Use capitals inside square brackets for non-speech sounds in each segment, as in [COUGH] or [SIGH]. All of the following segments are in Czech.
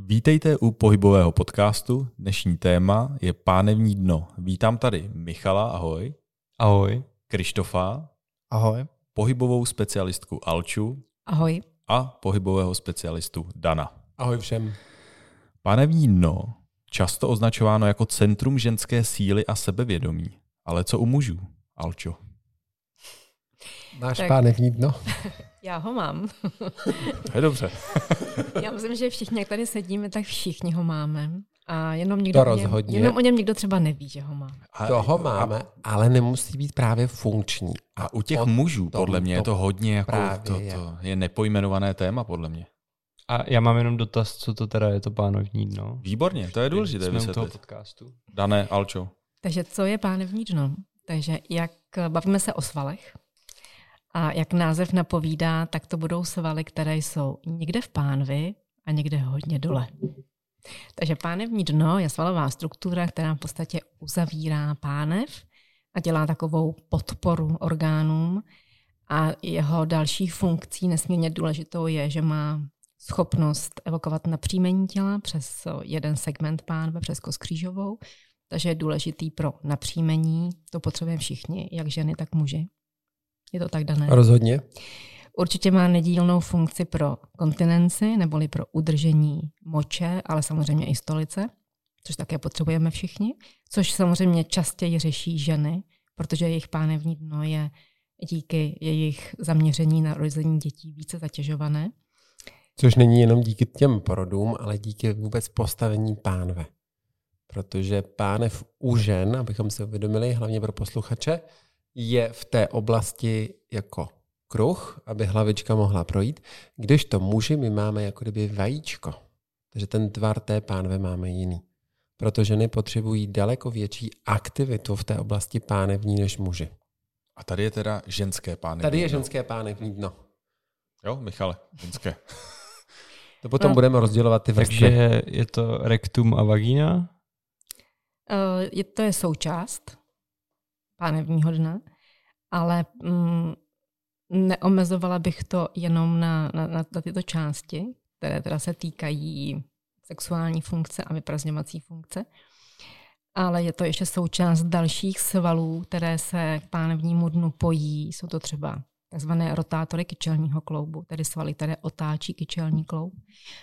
Vítejte u pohybového podcastu. Dnešní téma je pánevní dno. Vítám tady Michala, ahoj. Ahoj. Krištofa. Ahoj. Pohybovou specialistku Alču. Ahoj. A pohybového specialistu Dana. Ahoj všem. Pánevní dno, často označováno jako centrum ženské síly a sebevědomí. Ale co u mužů, Alčo? Máš tak. pánevní dno? [LAUGHS] Já ho mám. Je dobře. [LAUGHS] Já myslím, že všichni, jak tady sedíme, tak všichni ho máme. A jenom, někdo to rozhodně. O něm, jenom o něm někdo třeba neví, že ho má. A, toho máme, ale nemusí být právě funkční. A u těch mužů, podle mě, je to hodně jako, to, je. to je nepojmenované téma, podle mě. A já mám jenom dotaz, co to teda je to pánovní dno. Výborně, to je důležité Jsme vysvětlit. u toho podcastu. Dané, Alčo. Takže co je pánevní dno? Takže jak bavíme se o svalech, a jak název napovídá, tak to budou svaly, které jsou někde v pánvi a někde hodně dole. Takže pánevní dno je svalová struktura, která v podstatě uzavírá pánev a dělá takovou podporu orgánům. A jeho další funkcí nesmírně důležitou je, že má schopnost evokovat napříjmení těla přes jeden segment pánve, přes kost křížovou. Takže je důležitý pro napříjmení. To potřebujeme všichni, jak ženy, tak muži. Je to tak dané? Rozhodně. Určitě má nedílnou funkci pro kontinenci neboli pro udržení moče, ale samozřejmě i stolice, což také potřebujeme všichni, což samozřejmě častěji řeší ženy, protože jejich pánevní dno je díky jejich zaměření na rození dětí více zatěžované. Což není jenom díky těm porodům, ale díky vůbec postavení pánve. Protože pánev u žen, abychom si uvědomili, hlavně pro posluchače, je v té oblasti jako kruh, aby hlavička mohla projít, když to muži my máme jako kdyby vajíčko. Takže ten tvar té pánve máme jiný. Proto ženy potřebují daleko větší aktivitu v té oblasti pánevní než muži. A tady je teda ženské pánevní Tady je ženské pánevní dno. Jo, Michale, ženské. [LAUGHS] to potom no. budeme rozdělovat ty vrstvy. Takže je to rektum a vagína? Uh, je, to je součást pánevního dna, ale mm, neomezovala bych to jenom na, na, na tyto části, které teda se týkají sexuální funkce a vyprazňovací funkce, ale je to ještě součást dalších svalů, které se k pánevnímu dnu pojí. Jsou to třeba takzvané rotátory kyčelního kloubu, tedy svaly, které otáčí kyčelní kloub.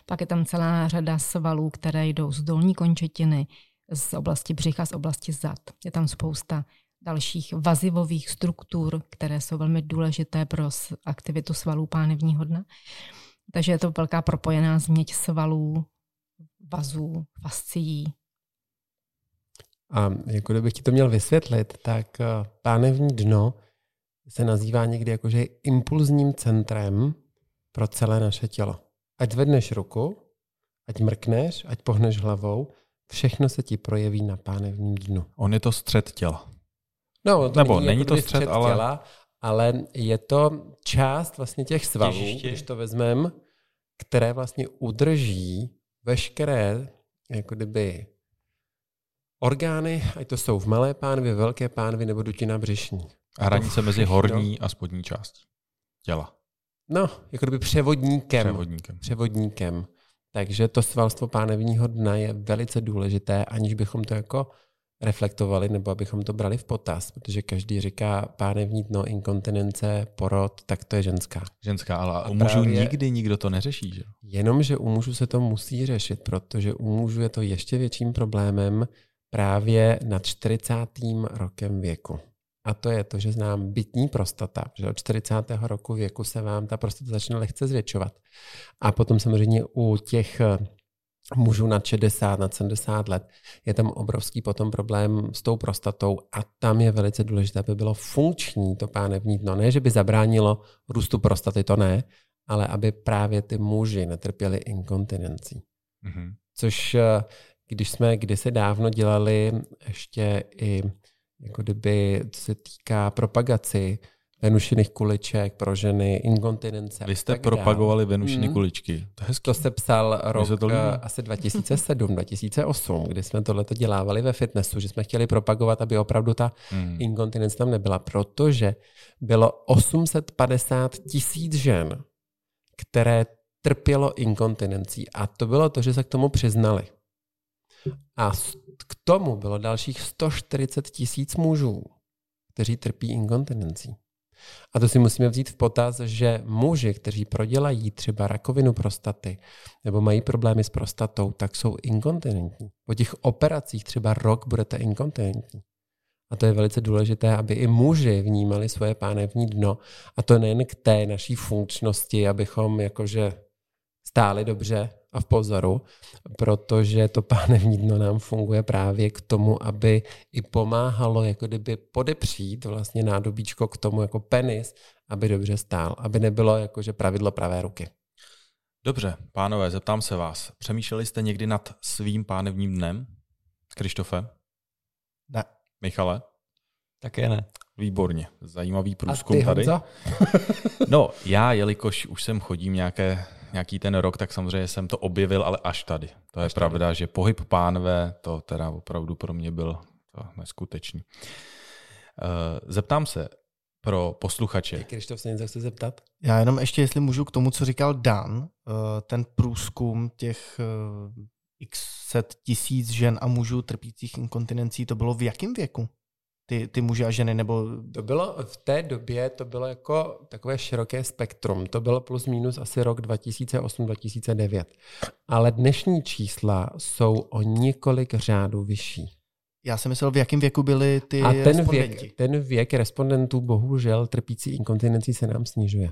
Pak je tam celá řada svalů, které jdou z dolní končetiny, z oblasti břicha, z oblasti zad. Je tam spousta dalších vazivových struktur, které jsou velmi důležité pro aktivitu svalů pánevního dna. Takže je to velká propojená změť svalů, vazů, fascií. A jako kdybych ti to měl vysvětlit, tak eh, pánevní dno se nazývá někdy jako, že je impulzním centrem pro celé naše tělo. Ať zvedneš ruku, ať mrkneš, ať pohneš hlavou, všechno se ti projeví na pánevním dnu. On je to střed těla. No, to Nebo není, není jako to střed, ale... Těla, ale je to část vlastně těch svalů, Těžiště. když to vezmeme, které vlastně udrží veškeré jako kdyby orgány, ať to jsou v malé pánvi, velké pánvi nebo dutina břišní. A hranice mezi horní a spodní částí těla. No, jako kdyby převodníkem. Převodníkem. Převodníkem. Takže to svalstvo pánevního dna je velice důležité, aniž bychom to jako reflektovali nebo abychom to brali v potaz, protože každý říká pánevní dno, inkontinence, porod, tak to je ženská. Ženská, ale A u mužů nikdy nikdo to neřeší, že? Jenomže u mužů se to musí řešit, protože u mužů je to ještě větším problémem právě nad 40. rokem věku. A to je to, že znám bytní prostata, že od 40. roku věku se vám ta prostata začne lehce zvětšovat. A potom samozřejmě u těch mužů nad 60, nad 70 let, je tam obrovský potom problém s tou prostatou a tam je velice důležité, aby bylo funkční to pánevní dno. Ne, že by zabránilo růstu prostaty, to ne, ale aby právě ty muži netrpěli inkontinencí. Mm-hmm. Což eh, když jsme kdysi dávno dělali ještě i jako kdyby, co se týká propagaci venušiných kuliček pro ženy, inkontinence. Vy jste propagovali dál. venušiny hmm. kuličky. To, to se psal rok to asi 2007, 2008, kdy jsme tohle dělávali ve fitnessu, že jsme chtěli propagovat, aby opravdu ta hmm. inkontinence tam nebyla, protože bylo 850 tisíc žen, které trpělo inkontinencí. A to bylo to, že se k tomu přiznali. A k tomu bylo dalších 140 tisíc mužů, kteří trpí inkontinencí. A to si musíme vzít v potaz, že muži, kteří prodělají třeba rakovinu prostaty nebo mají problémy s prostatou, tak jsou inkontinentní. Po těch operacích třeba rok budete inkontinentní. A to je velice důležité, aby i muži vnímali svoje pánevní dno. A to nejen k té naší funkčnosti, abychom jakože stáli dobře a v pozoru, protože to pánevní dno nám funguje právě k tomu, aby i pomáhalo jako kdyby podepřít vlastně nádobíčko k tomu jako penis, aby dobře stál, aby nebylo jakože pravidlo pravé ruky. Dobře, pánové, zeptám se vás. Přemýšleli jste někdy nad svým pánevním dnem? Krištofe? Ne. Michale? Také ne. Výborně, zajímavý průzkum tady. [LAUGHS] no, já, jelikož už sem chodím nějaké nějaký ten rok, tak samozřejmě jsem to objevil, ale až tady. To je až pravda, tady. že pohyb pánve, to teda opravdu pro mě byl to neskutečný. Eh, zeptám se pro posluchače. Krištof se něco chce zeptat? Já jenom ještě, jestli můžu k tomu, co říkal Dan, eh, ten průzkum těch eh, x set tisíc žen a mužů trpících inkontinencí, to bylo v jakém věku? Ty, ty muže a ženy, nebo... To bylo v té době, to bylo jako takové široké spektrum. To bylo plus minus asi rok 2008-2009. Ale dnešní čísla jsou o několik řádů vyšší. Já jsem myslel, v jakém věku byly ty A ten věk, ten věk respondentů bohužel trpící inkontinencí se nám snižuje.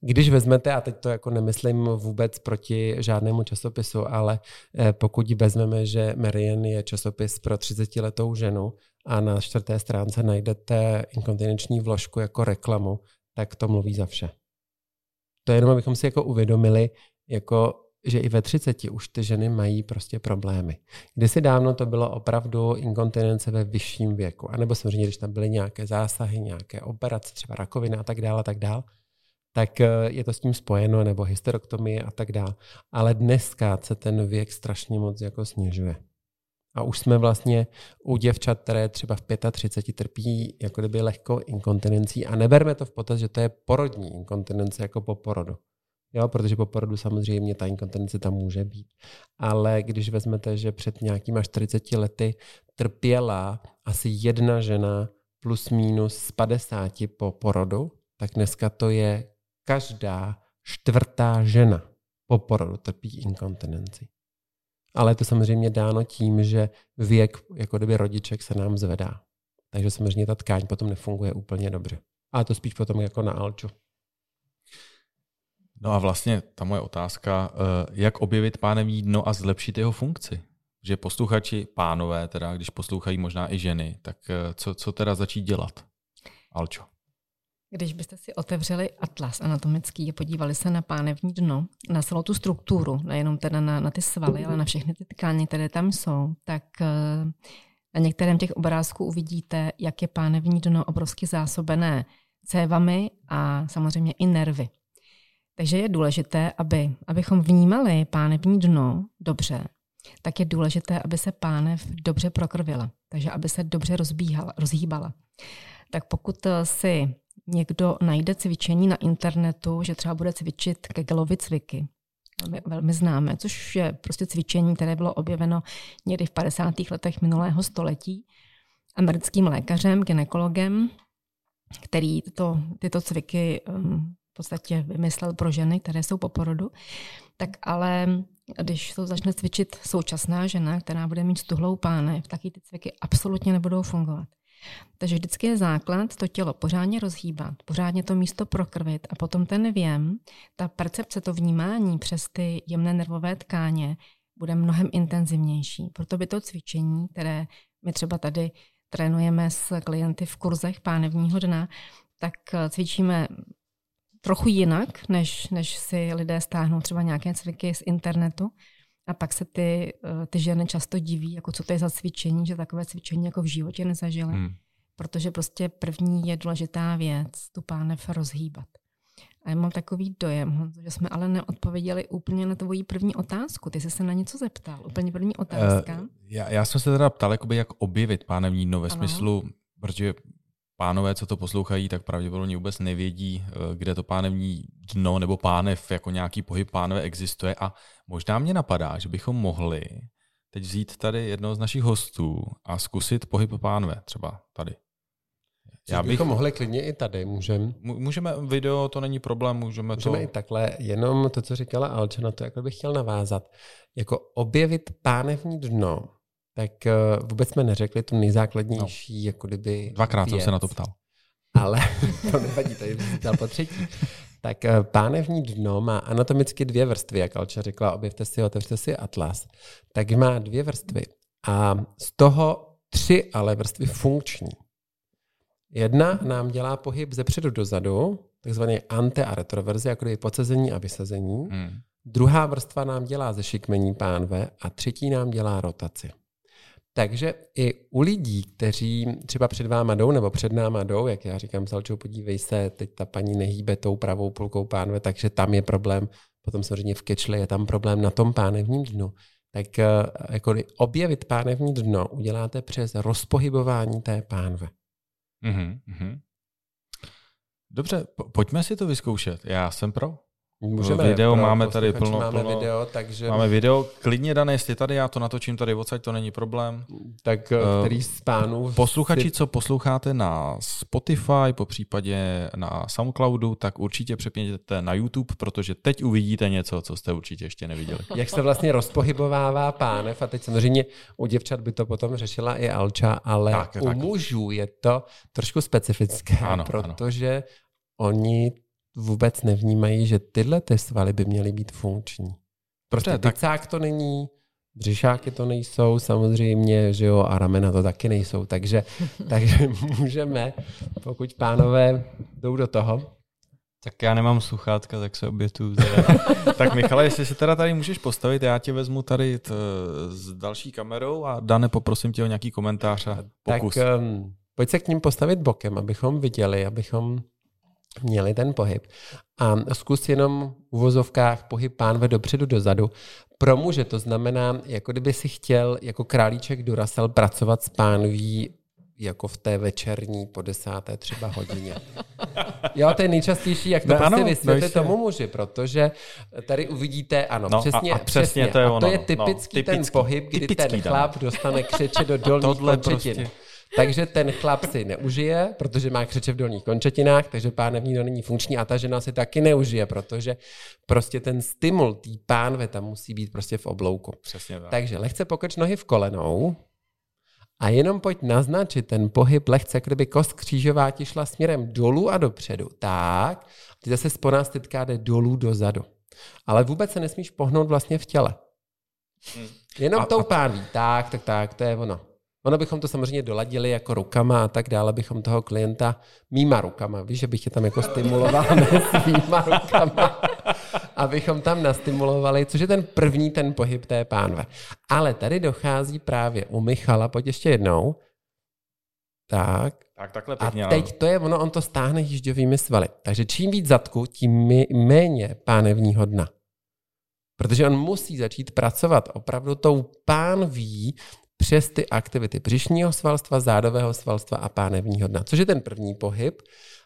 Když vezmete, a teď to jako nemyslím vůbec proti žádnému časopisu, ale eh, pokud vezmeme, že Marian je časopis pro 30-letou ženu a na čtvrté stránce najdete inkontinenční vložku jako reklamu, tak to mluví za vše. To je jenom, abychom si jako uvědomili, jako že i ve 30 už ty ženy mají prostě problémy. Kdysi dávno to bylo opravdu inkontinence ve vyšším věku, anebo samozřejmě, když tam byly nějaké zásahy, nějaké operace, třeba rakovina a tak dále, a tak dále, tak eh, je to s tím spojeno, nebo hysterektomie a tak dále. Ale dneska se ten věk strašně moc jako snižuje. A už jsme vlastně u děvčat, které třeba v 35 trpí jako kdyby lehkou inkontinencí a neberme to v potaz, že to je porodní inkontinence jako po porodu. Jo, protože po porodu samozřejmě ta inkontinence tam může být. Ale když vezmete, že před nějakýma 40 lety trpěla asi jedna žena plus minus z 50 po porodu, tak dneska to je každá čtvrtá žena po porodu trpí inkontinenci. Ale je to samozřejmě dáno tím, že věk jako kdyby rodiček se nám zvedá. Takže samozřejmě ta tkáň potom nefunguje úplně dobře. A to spíš potom jako na alču. No a vlastně ta moje otázka, eh, jak objevit pánevní dno a zlepšit jeho funkci? Že posluchači, pánové, teda když poslouchají možná i ženy, tak eh, co, co teda začít dělat? Alčo. Když byste si otevřeli atlas anatomický a podívali se na pánevní dno, na celou tu strukturu, nejenom teda na, na ty svaly, ale na všechny ty tkáně, které tam jsou, tak eh, na některém těch obrázků uvidíte, jak je pánevní dno obrovsky zásobené cévami a samozřejmě i nervy. Takže je důležité, aby, abychom vnímali pánevní dno dobře, tak je důležité, aby se pánev dobře prokrvila, takže aby se dobře rozbíhala, rozhýbala. Tak pokud eh, si někdo najde cvičení na internetu, že třeba bude cvičit Kegelovy cviky, velmi, velmi známé, což je prostě cvičení, které bylo objeveno někdy v 50. letech minulého století americkým lékařem, ginekologem, který to, tyto cviky um, v podstatě vymyslel pro ženy, které jsou po porodu, tak ale když to začne cvičit současná žena, která bude mít stuhlou pánev, tak ty cviky absolutně nebudou fungovat. Takže vždycky je základ to tělo pořádně rozhýbat, pořádně to místo prokrvit a potom ten věm, ta percepce, to vnímání přes ty jemné nervové tkáně bude mnohem intenzivnější. Proto by to cvičení, které my třeba tady trénujeme s klienty v kurzech pánevního dna, tak cvičíme trochu jinak, než, než si lidé stáhnou třeba nějaké cviky z internetu. A pak se ty, eh, ty ženy často diví, jako co to je za cvičení, že takové cvičení jako v životě nezažily. Hmm. Protože prostě první je důležitá věc, tu pánev rozhýbat. A já mám takový dojem, že jsme ale neodpověděli úplně na tvoji první otázku. Ty jsi se na něco zeptal. Úplně první otázka. Uh, já, já jsem se teda ptal, jakoby, jak objevit pánevní dno ve ano. smyslu, protože pánové, co to poslouchají, tak pravděpodobně vůbec nevědí, kde to pánevní dno nebo pánev jako nějaký pohyb pánve existuje a možná mě napadá, že bychom mohli teď vzít tady jednoho z našich hostů a zkusit pohyb pánve, třeba tady. Já bych... Bychom mohli klidně i tady, můžeme. Můžeme video, to není problém, můžeme, můžeme to... i takhle, jenom to, co říkala Alča, na to jako bych chtěl navázat. Jako objevit pánevní dno, tak uh, vůbec jsme neřekli tu nejzákladnější, no. jako kdyby Dvakrát věc. jsem se na to ptal. Ale [LAUGHS] to nevadí, to je po třetí. Tak uh, pánevní dno má anatomicky dvě vrstvy, jak Alča řekla, objevte si, otevřte si atlas. Tak má dvě vrstvy. A z toho tři ale vrstvy funkční. Jedna nám dělá pohyb ze předu do zadu, takzvaný ante a retroverze, jako je podsazení a vysazení. Hmm. Druhá vrstva nám dělá zešikmení pánve a třetí nám dělá rotaci. Takže i u lidí, kteří třeba před váma jdou nebo před náma jdou, jak já říkám, Salčou, podívej se, teď ta paní nehýbe tou pravou půlkou pánve, takže tam je problém. Potom samozřejmě v kečli je tam problém na tom pánevním dnu. Tak eh, jako objevit pánevní dno uděláte přes rozpohybování té pánve. Mm-hmm. Dobře, po, pojďme si to vyzkoušet. Já jsem pro. Můžeme, video pro máme tady plno, máme plno, video, takže... Máme video, klidně dané, jestli tady, já to natočím tady odsaď, to není problém. Tak uh, který z pánů... Posluchači, co posloucháte na Spotify, po případě na Soundcloudu, tak určitě přepněte na YouTube, protože teď uvidíte něco, co jste určitě ještě neviděli. [LAUGHS] Jak se vlastně rozpohybovává pánev a teď samozřejmě u děvčat by to potom řešila i Alča, ale tak, u tak. mužů je to trošku specifické, ano, protože ano. oni vůbec nevnímají, že tyhle ty svaly by měly být funkční. Prostě Dobře, tak... to není, břišáky to nejsou samozřejmě, že jo, a ramena to taky nejsou, takže, [LAUGHS] takže můžeme, pokud pánové jdou do toho, tak já nemám sluchátka, tak se obětu. [LAUGHS] tak Michale, jestli se teda tady můžeš postavit, já tě vezmu tady t, s další kamerou a Dane, poprosím tě o nějaký komentář a pokus. Tak um, pojď se k ním postavit bokem, abychom viděli, abychom měli ten pohyb. A zkus jenom v uvozovkách pohyb pánve dopředu, dozadu. Pro muže to znamená, jako kdyby si chtěl jako králíček Duracell pracovat s pánví jako v té večerní po desáté třeba hodině. [LAUGHS] Jo, to je nejčastější, jak to no, prostě vysvětlit no, tomu muži, protože tady uvidíte, ano, no, přesně, a, a přesně, přesně to je ono. A to je typický, no, typický ten pohyb, kdy typický, ten chlap dostane křeče do dolních končetin. Prostě takže ten chlap si neužije, protože má křeče v dolních končetinách, takže pánevní to není funkční a ta žena si taky neužije, protože prostě ten stimul té pánve tam musí být prostě v oblouku. Přesně tak. Takže lehce pokrč nohy v kolenou a jenom pojď naznačit ten pohyb lehce, kdyby kost křížová ti šla směrem dolů a dopředu. Tak, ty zase spona stytka jde dolů dozadu. Ale vůbec se nesmíš pohnout vlastně v těle. Hmm. Jenom a, tou pánví. Tak, tak, tak, to je ono. Ono bychom to samozřejmě doladili jako rukama a tak dále, bychom toho klienta mýma rukama, víš, že bych je tam jako stimuloval [LAUGHS] svýma rukama, abychom tam nastimulovali, což je ten první ten pohyb té pánve. Ale tady dochází právě u Michala, pojď ještě jednou, tak. Tak takhle pěkně. A teď to je ono, on to stáhne jížďovými svaly. Takže čím víc zadku, tím méně pánevního dna. Protože on musí začít pracovat opravdu tou pánví, přes ty aktivity břišního svalstva, zádového svalstva a pánevního dna, což je ten první pohyb.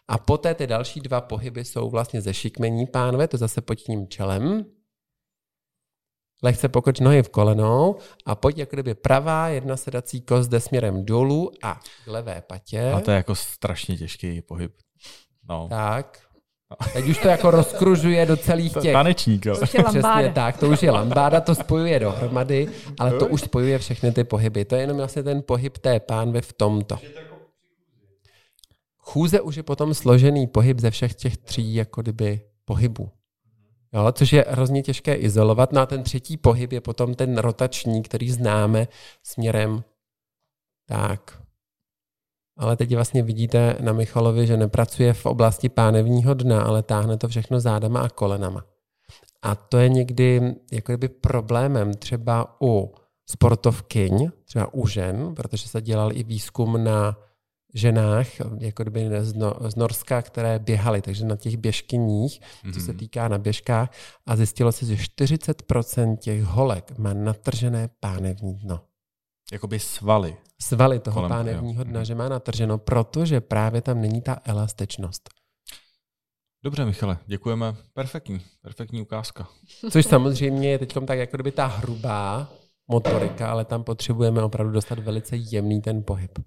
A poté ty další dva pohyby jsou vlastně ze šikmení pánve, to zase pod tím čelem. Lehce pokoč nohy v kolenou a pojď jako kdyby pravá jedna sedací kost jde směrem dolů a k levé patě. A to je jako strašně těžký pohyb. No. Tak, Teď už to jako rozkružuje do celých těch. Tanečník, jo. Přesně tak, to už je lambáda, to spojuje dohromady, ale to už spojuje všechny ty pohyby. To je jenom vlastně ten pohyb té pánve v tomto. Chůze už je potom složený pohyb ze všech těch tří jako kdyby pohybů. Jo, což je hrozně těžké izolovat. No a ten třetí pohyb je potom ten rotační, který známe směrem tak ale teď vlastně vidíte na Michalovi, že nepracuje v oblasti pánevního dna, ale táhne to všechno zádama a kolenama. A to je někdy jako kdyby problémem třeba u sportovkyň, třeba u žen, protože se dělal i výzkum na ženách, jako kdyby z, z Norska, které běhaly, takže na těch běžkyních, mm-hmm. co se mhm. týká na běžkách, a zjistilo se, že 40% těch holek má natržené pánevní dno. Jakoby svaly. Svaly toho kolem, pánevního dna, že má natrženo, protože právě tam není ta elastičnost. Dobře, Michale, děkujeme. Perfektní, perfektní ukázka. Což samozřejmě je teď tak jako kdyby ta hrubá motorika, ale tam potřebujeme opravdu dostat velice jemný ten pohyb.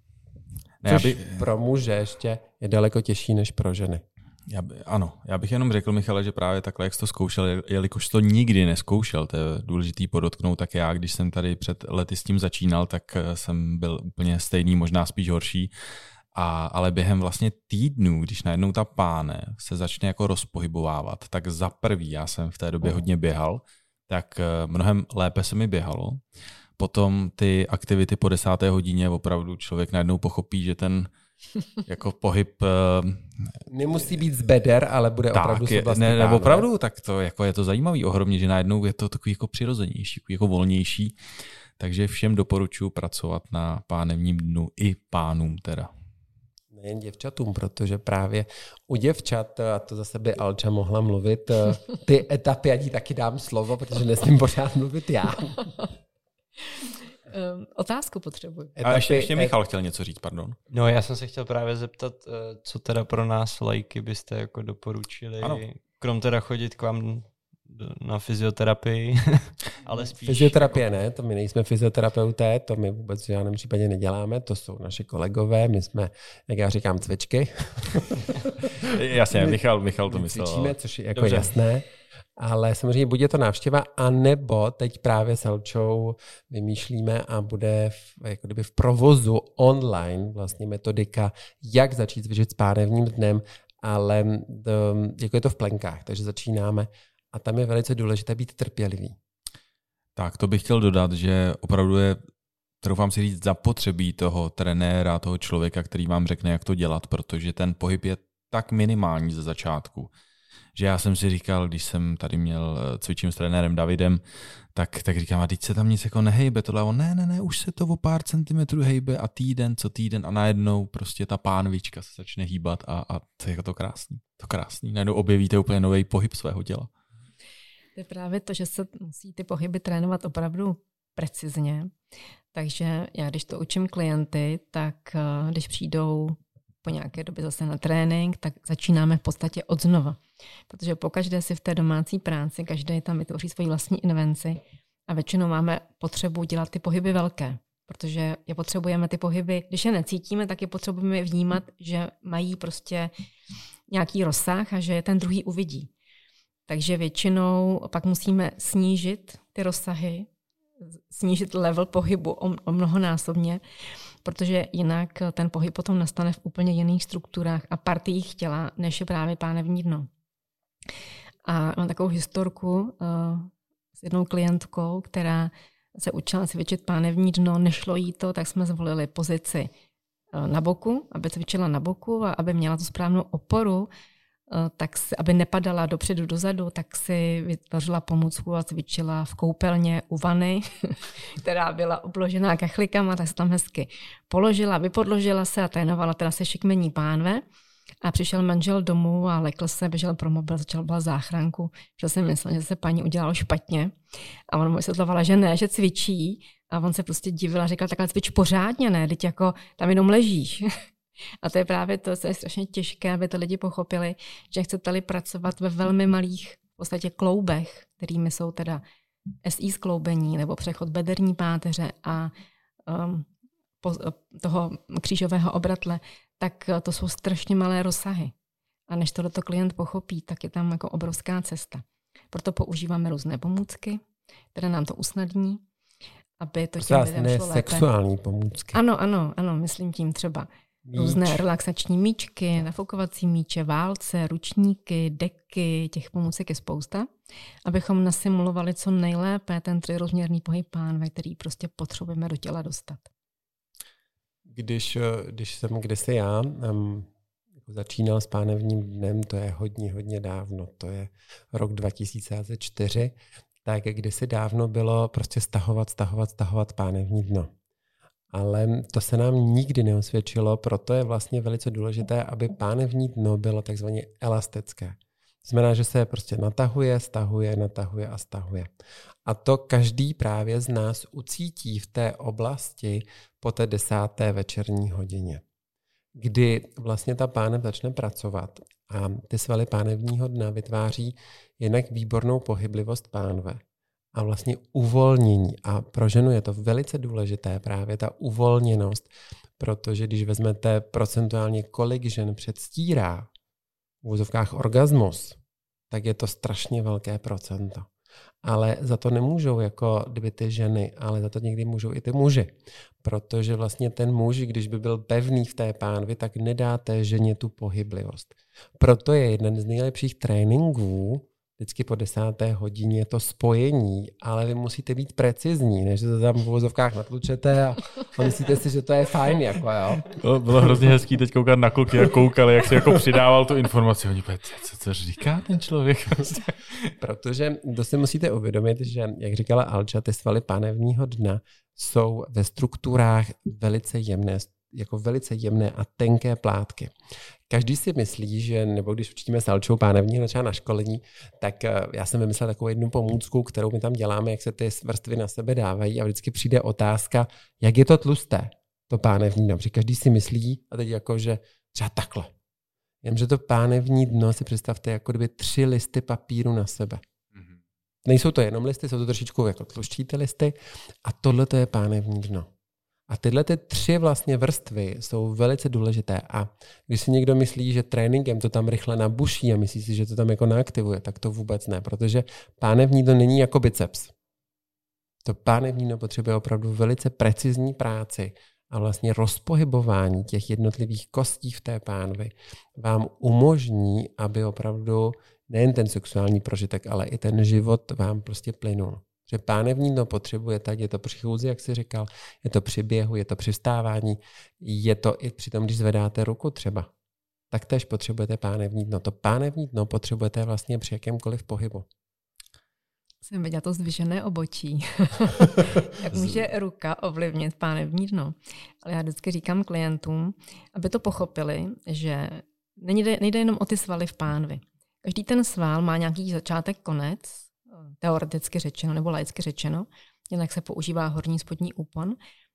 Ne, Což by... pro muže ještě je daleko těžší než pro ženy. Já by, ano, já bych jenom řekl, Michale, že právě takhle, jak jsi to zkoušel, jelikož to nikdy neskoušel, to je důležitý podotknout, tak já, když jsem tady před lety s tím začínal, tak eh, jsem byl úplně stejný, možná spíš horší. A, ale během vlastně týdnů, když najednou ta páne se začne jako rozpohybovávat, tak za prvý, já jsem v té době hodně běhal, tak eh, mnohem lépe se mi běhalo. Potom ty aktivity po desáté hodině opravdu člověk najednou pochopí, že ten jako pohyb... Eh, Nemusí být z beder, ale bude tak, opravdu je, ne, ne, opravdu, tak to jako je to zajímavý ohromně, že najednou je to takový jako přirozenější, jako volnější. Takže všem doporučuji pracovat na pánevním dnu i pánům teda. Nejen děvčatům, protože právě u děvčat, a to zase by Alča mohla mluvit, eh, ty etapy, já taky dám slovo, protože nesmím pořád mluvit já. [LAUGHS] Um, otázku potřebuji. A ještě, ještě Michal chtěl něco říct, pardon. No já jsem se chtěl právě zeptat, eh, co teda pro nás lajky byste jako doporučili, ano. krom teda chodit k vám na fyzioterapii, [LAUGHS] ale spíš... Fyzioterapie jako... ne, to my nejsme fyzioterapeuté, to my vůbec v žádném případě neděláme, to jsou naše kolegové, my jsme, jak já říkám, cvičky. [LAUGHS] Jasně, Michal, Michal to myslel. Cvičíme, což je jako Dobře. jasné. Ale samozřejmě buď je to návštěva, anebo teď právě s Elčou vymýšlíme a bude v, jako kdyby v provozu online vlastně metodika, jak začít cvičit s pánevním dnem, ale do, jako je to v plenkách, takže začínáme a tam je velice důležité být trpělivý. Tak to bych chtěl dodat, že opravdu je, troufám si říct, zapotřebí toho trenéra, toho člověka, který vám řekne, jak to dělat, protože ten pohyb je tak minimální ze začátku že já jsem si říkal, když jsem tady měl, eh, cvičím s trenérem Davidem, tak, tak říkám, a teď se tam nic jako nehejbe, tohle, on, ne, ne, ne, už se to o pár centimetrů hejbe a týden, co týden a najednou prostě ta pánvička se začne hýbat a, a to je jako to krásný, to krásný, najednou objevíte úplně nový pohyb svého těla. To je právě to, že se musí ty pohyby trénovat opravdu precizně. Takže já, když to učím klienty, tak eh, když přijdou po nějaké době zase na trénink, tak začínáme v podstatě od znova. Protože pokaždé si v té domácí práci, každý tam vytvoří svoji vlastní invenci a většinou máme potřebu dělat ty pohyby velké, protože je potřebujeme ty pohyby, když je necítíme, tak je potřebujeme vnímat, že mají prostě nějaký rozsah a že je ten druhý uvidí. Takže většinou pak musíme snížit ty rozsahy, snížit level pohybu o, o mnohonásobně, protože jinak ten pohyb potom nastane v úplně jiných strukturách a partiích těla, než je právě pánevní dno. A mám takovou historku uh, s jednou klientkou, která se učila cvičit pánevní dno, nešlo jí to, tak jsme zvolili pozici uh, na boku, aby cvičila na boku a aby měla tu správnou oporu, Eh, tak si, aby nepadala dopředu dozadu, tak si vytvořila pomůcku a cvičila v koupelně u vany, [LAUGHS] která byla obložená kachlikama, tak se tam hezky položila, vypodložila se a trénovala teda se šikmení pánve. A přišel manžel domů a lekl se, běžel pro mobil, začal byla záchranku, že jsem myslel, že se paní udělalo špatně. A on mu vysvětlovala, že ne, že cvičí. A on se prostě divil a říkal, takhle cvič pořádně, ne, teď jako tam jenom ležíš. [LAUGHS] A to je právě to, co je strašně těžké, aby to lidi pochopili, že chcete-li pracovat ve velmi malých v podstatě kloubech, kterými jsou teda SI skloubení nebo přechod bederní páteře a um, po, toho křížového obratle, tak to jsou strašně malé rozsahy. A než tohleto klient pochopí, tak je tam jako obrovská cesta. Proto používáme různé pomůcky, které nám to usnadní, aby to těm lidem šlo lépe. sexuální pomůcky. Ano, ano, ano, myslím tím třeba Míč. Různé relaxační míčky, nafukovací míče, válce, ručníky, deky, těch pomůcek je spousta, abychom nasimulovali co nejlépe ten trirozměrný pohyb pánve, který prostě potřebujeme do těla dostat. Když, když jsem kdysi já um, začínal s pánevním dnem, to je hodně, hodně dávno, to je rok 2004, tak kdysi dávno bylo prostě stahovat, stahovat, stahovat pánevní dno ale to se nám nikdy neosvědčilo, proto je vlastně velice důležité, aby pánevní dno bylo takzvaně elastické. Znamená, že se prostě natahuje, stahuje, natahuje a stahuje. A to každý právě z nás ucítí v té oblasti po té desáté večerní hodině, kdy vlastně ta pánev začne pracovat a ty svaly pánevního dna vytváří jednak výbornou pohyblivost pánve a vlastně uvolnění. A pro ženu je to velice důležité právě ta uvolněnost, protože když vezmete procentuálně, kolik žen předstírá v úzovkách orgasmus, tak je to strašně velké procento. Ale za to nemůžou jako kdyby ty ženy, ale za to někdy můžou i ty muži. Protože vlastně ten muž, když by byl pevný v té pánvi, tak nedá té ženě tu pohyblivost. Proto je jeden z nejlepších tréninků vždycky po desáté hodině to spojení, ale vy musíte být precizní, než se tam v vozovkách natlučete a, a myslíte si, že to je fajn, jako jo. To bylo hrozně hezký teď koukat na kluky, jak koukali, jak si jako přidával tu informaci. Oni povedali, co, co říká ten člověk? [LAUGHS] Protože to si musíte uvědomit, že, jak říkala Alča, ty svaly pánevního dna jsou ve strukturách velice jemné, jako velice jemné a tenké plátky. Každý si myslí, že, nebo když učíme s Alčou pánevní třeba na školení, tak eh, já jsem vymyslel takovou jednu pomůcku, kterou my tam děláme, jak se ty vrstvy na sebe dávají a vždycky přijde otázka, jak je to tlusté, to pánevní dno. Protože každý si myslí, a teď jako, že třeba takhle. Jenže to pánevní dno si představte jako kdyby tři listy papíru na sebe. Mm-hmm. Nejsou to jenom listy, jsou to trošičku jako tluščí ty listy a tohle to je pánevní dno. A tyhle ty tři vlastně vrstvy jsou velice důležité. A když si někdo myslí, že tréninkem to tam rychle nabuší a myslí si, že to tam jako naaktivuje, tak to vůbec ne, protože pánevní to není jako biceps. To pánevní potřebuje opravdu velice precizní práci a vlastně rozpohybování těch jednotlivých kostí v té pánvi vám umožní, aby opravdu nejen ten sexuální prožitek, ale i ten život vám prostě plynul. Že pánevní to potřebuje tak, je to při chůzi, jak jsi říkal, je to při běhu, je to při vstávání, je to i při tom, když zvedáte ruku třeba. Tak tež potřebujete pánevní dno. To pánevní dno potřebujete vlastně při jakémkoliv pohybu. Jsem viděla to zdvižené obočí. [LAUGHS] Jak může ruka ovlivnit pánevní dno. Ale já vždycky říkám klientům, aby to pochopili, že nejde, nejde jenom o ty svaly v pánvi. Každý ten sval má nějaký začátek, konec teoreticky řečeno nebo laicky řečeno. Jinak se používá horní spodní úpon.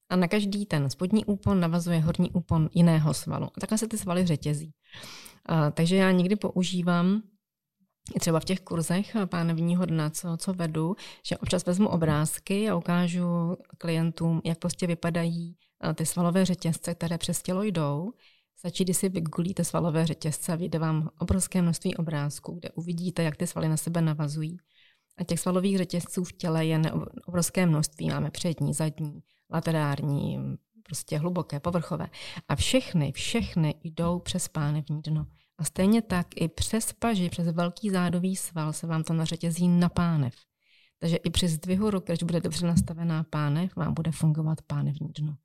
A na každý ten spodní úpon navazuje horní úpon jiného svalu. A takhle se ty svaly řetězí. A, takže já někdy používám i třeba v těch kurzech pánevního dna, co, co vedu, že občas vezmu obrázky a ukážu klientům, jak prostě vypadají ty svalové řetězce, které přes tělo jdou. Stačí, když si vygulíte svalové řetězce a vyjde vám obrovské množství obrázků, kde uvidíte, jak ty svaly na sebe navazují. A těch svalových řetězců v těle je obrovské množství. Máme přední, zadní, laterální, prostě hluboké, povrchové. A všechny, všechny jdou přes pánevní dno. A stejně tak i přes paži, přes velký zádový sval se vám to nařetězí na pánev. Takže i při zdvihu ruky, když bude dobře nastavená pánev, vám bude fungovat pánevní dno.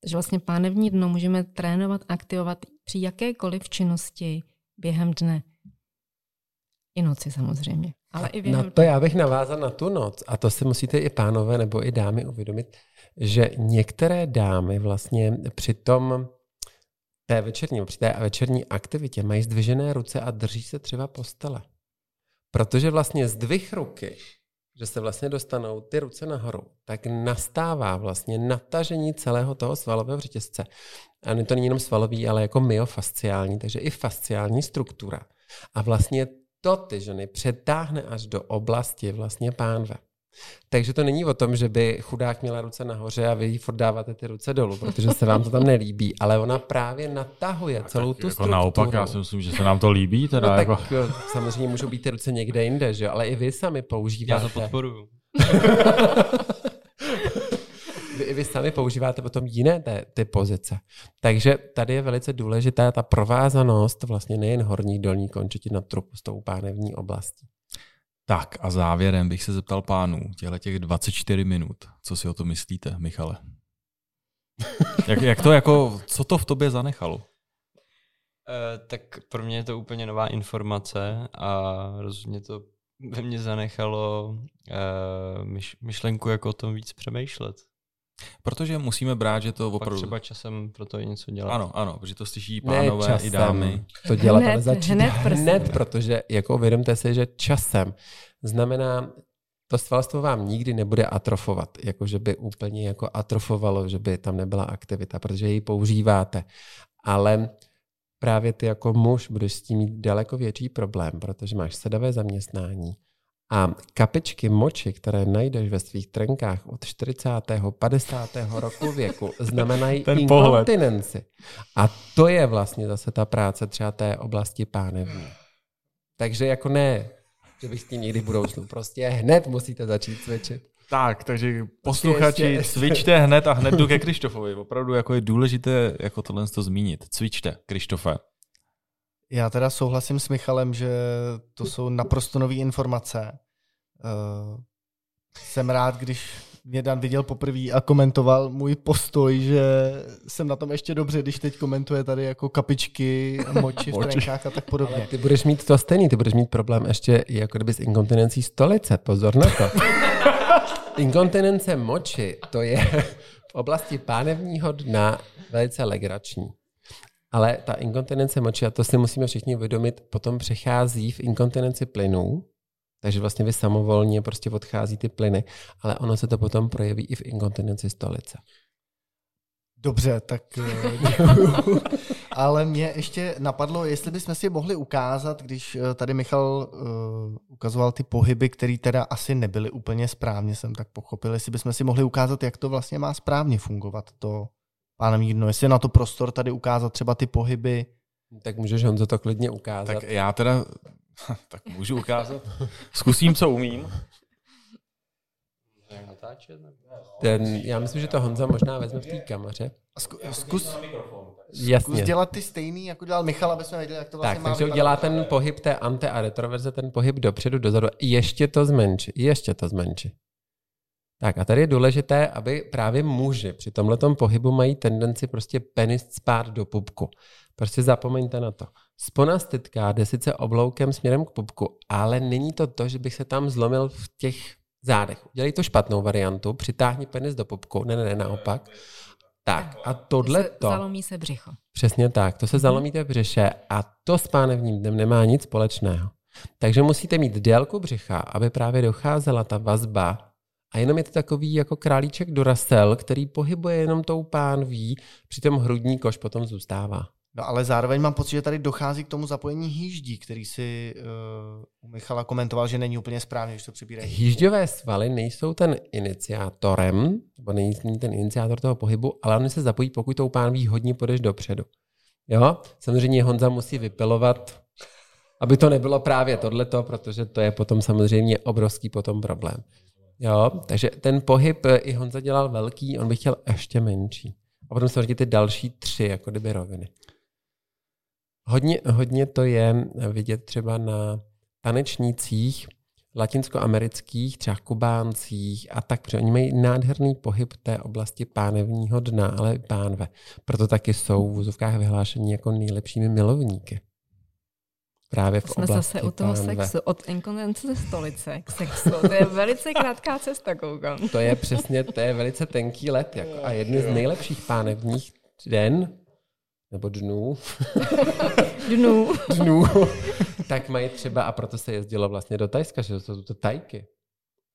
Takže vlastně pánevní dno můžeme trénovat, aktivovat při jakékoliv činnosti během dne. I noci samozřejmě. Ale i na to já bych navázal na tu noc. A to si musíte i pánové nebo i dámy uvědomit, že některé dámy vlastně při tom té večerní, při té večerní aktivitě mají zdvižené ruce a drží se třeba postele. Protože vlastně zdvih ruky, že se vlastně dostanou ty ruce nahoru, tak nastává vlastně natažení celého toho svalového řetězce. A to není jenom svalový, ale jako myofasciální, takže i fasciální struktura. A vlastně to ty ženy přetáhne až do oblasti vlastně pánve. Takže to není o tom, že by chudák měla ruce nahoře a vy jí furt dáváte ty ruce dolů, protože se vám to tam nelíbí, ale ona právě natahuje a celou tu jako strukturu. Naopak, já si myslím, že se nám to líbí. Teda no, jako... tak samozřejmě můžou být ty ruce někde jinde, že? ale i vy sami používáte. Já to podporuju. [LAUGHS] vy, vy sami používáte potom jiné té, ty pozice. Takže tady je velice důležitá ta provázanost vlastně nejen horní dolní končetin na trupu s tou pánevní oblastí. Tak a závěrem bych se zeptal pánů, těchto těch 24 minut, co si o to myslíte, Michale? [LAUGHS] jak, jak to jako, co to v tobě zanechalo? Uh, tak pro mě je to úplně nová informace a rozhodně to ve mně zanechalo uh, myš, myšlenku, jak o tom víc přemýšlet. Protože musíme brát, že to opravdu... Pak třeba časem pro to něco dělat. Ano, ano, protože to slyší pánové ne časem. i dámy. To dělat, hned, ale začít hned, hned, protože jako uvědomte si, že časem znamená, to svalstvo vám nikdy nebude atrofovat, jako že by úplně jako atrofovalo, že by tam nebyla aktivita, protože ji používáte. Ale právě ty jako muž budeš s tím mít daleko větší problém, protože máš sedavé zaměstnání, a kapičky moči, které najdeš ve svých trenkách od 40. 50. roku věku, znamenají Ten inkontinenci. Pohled. A to je vlastně zase ta práce třeba té oblasti pánevní. Takže jako ne, že bych s tím někdy v budoucnu. Prostě hned musíte začít cvičit. Tak, takže posluchači, ještě, cvičte hned a hned jdu ke Krištofovi. Opravdu jako je důležité jako tohle to zmínit. Cvičte, Krištofe. Já teda souhlasím s Michalem, že to jsou naprosto nové informace. Uh, jsem rád, když mě Dan viděl poprvé a komentoval můj postoj, že jsem na tom ještě dobře, když teď komentuje tady jako kapičky, [LAUGHS] moči v trenkách a tak podobně. Ale ty budeš mít to stejný, ty budeš mít problém ještě jako kdyby s inkontinencí stolice, pozor na to. [LAUGHS] Inkontinence moči, to je v oblasti pánevního dna velice legrační. Ale ta inkontinence moči, a to si musíme všichni uvědomit, potom přechází v inkontinenci plynů, takže vlastně vy samovolně prostě odchází ty plyny, ale ono se to potom projeví i v inkontinenci stolice. Dobře, tak eh. [LAUGHS] Ale mě ještě napadlo, jestli bychom si mohli ukázat, když eh, tady Michal uh, ukazoval ty pohyby, které teda asi nebyly úplně správně, jsem tak pochopil, jestli bychom si mohli ukázat, jak to vlastně má správně fungovat, to pánem Jídno. Jestli je na to prostor tady ukázat třeba ty pohyby. Tak můžeš Honzo to klidně ukázat. Tak já teda [LAUGHS] tak můžu ukázat. Zkusím, co umím. Ten, já myslím, že to Honza možná vezme v té kameře. Zkus, zkus, Jasně. zkus dělat ty stejný, jako dělal Michal, aby jsme věděli, jak to vlastně tak, má takže udělá ten pohyb té ante a retroverze, ten pohyb dopředu, dozadu. Ještě to zmenší, ještě to zmenší. Tak a tady je důležité, aby právě muži při tomhle pohybu mají tendenci prostě penis spát do pupku. Prostě zapomeňte na to. Spona stytka jde sice obloukem směrem k pupku, ale není to to, že bych se tam zlomil v těch zádech. Udělej to špatnou variantu, přitáhni penis do pupku, ne, ne, ne, naopak. Tak a tohle to... Zalomí se břicho. Přesně tak, to se mm-hmm. zalomíte v břiše a to s pánevním dnem nemá nic společného. Takže musíte mít délku břicha, aby právě docházela ta vazba a jenom je to takový jako králíček Duracell, který pohybuje jenom tou pánví, přitom hrudní koš potom zůstává. No ale zároveň mám pocit, že tady dochází k tomu zapojení hýždí, který si uh, u Michala komentoval, že není úplně správně, když to přibírají. Hýžďové svaly nejsou ten iniciátorem, nebo není ten iniciátor toho pohybu, ale oni se zapojí, pokud tou pánví hodně půjdeš dopředu. Jo? Samozřejmě Honza musí vypilovat, aby to nebylo právě tohleto, protože to je potom samozřejmě obrovský potom problém. Jo? Takže ten pohyb i Honza dělal velký, on by chtěl ještě menší. A potom jsou ty další tři, jako kdyby roviny. Hodně, hodně to je vidět třeba na tanečnících latinskoamerických, třeba kubáncích a tak, protože oni mají nádherný pohyb té oblasti pánevního dna, ale pánve. Proto taky jsou v úzovkách vyhlášení jako nejlepšími milovníky. Právě v Jsme oblasti zase u toho pánve. sexu, od inkontinence ze stolice k sexu. To je velice krátká cesta, koukám. To je přesně, to je velice tenký let jako, a jedny z nejlepších pánevních den nebo dnů. dnů. dnů. tak mají třeba, a proto se jezdilo vlastně do Tajska, že to jsou to tajky.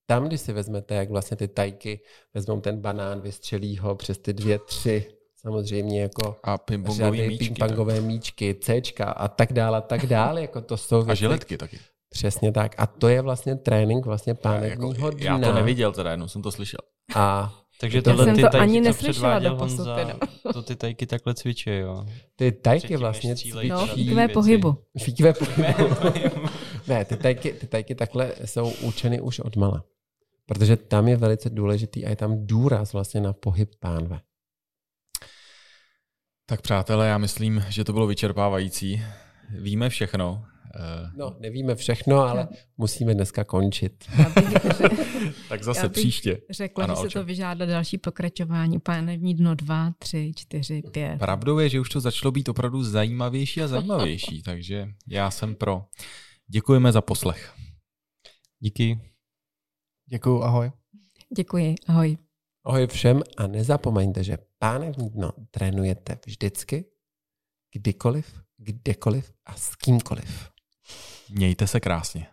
Tam, když si vezmete, jak vlastně ty tajky vezmou ten banán, vystřelí ho přes ty dvě, tři, samozřejmě jako a pingpongové míčky, pingpongové míčky, Cčka a tak dále, a tak dále. Jako to jsou věci, a žiletky taky. Přesně tak. A to je vlastně trénink vlastně pánevního jako, dna. Já to neviděl teda, jenom jsem to slyšel. A takže tohle jsem ty to tajky, ani neslyšela do posud. [LAUGHS] To ty tajky takhle cvičí, jo. Ty tajky vlastně cvičí. No, fíkové pohybu. Fíkové [LAUGHS] pohybu. ne, ty tajky, ty tajky takhle jsou učeny už od mala. Protože tam je velice důležitý a je tam důraz vlastně na pohyb pánve. Tak přátelé, já myslím, že to bylo vyčerpávající. Víme všechno. No, nevíme všechno, ale musíme dneska končit. [LAUGHS] tak zase příště. Řekla, ano, že se to vyžádá další pokračování. Pánevní dno 2, 3, 4, 5. Pravdou je, že už to začalo být opravdu zajímavější a zajímavější, [LAUGHS] takže já jsem pro. Děkujeme za poslech. Díky. Děkuji, ahoj. Děkuji, ahoj. Ahoj všem a nezapomeňte, že pánevní dno trénujete vždycky, kdykoliv, kdekoliv a s kýmkoliv. Mějte se krásně.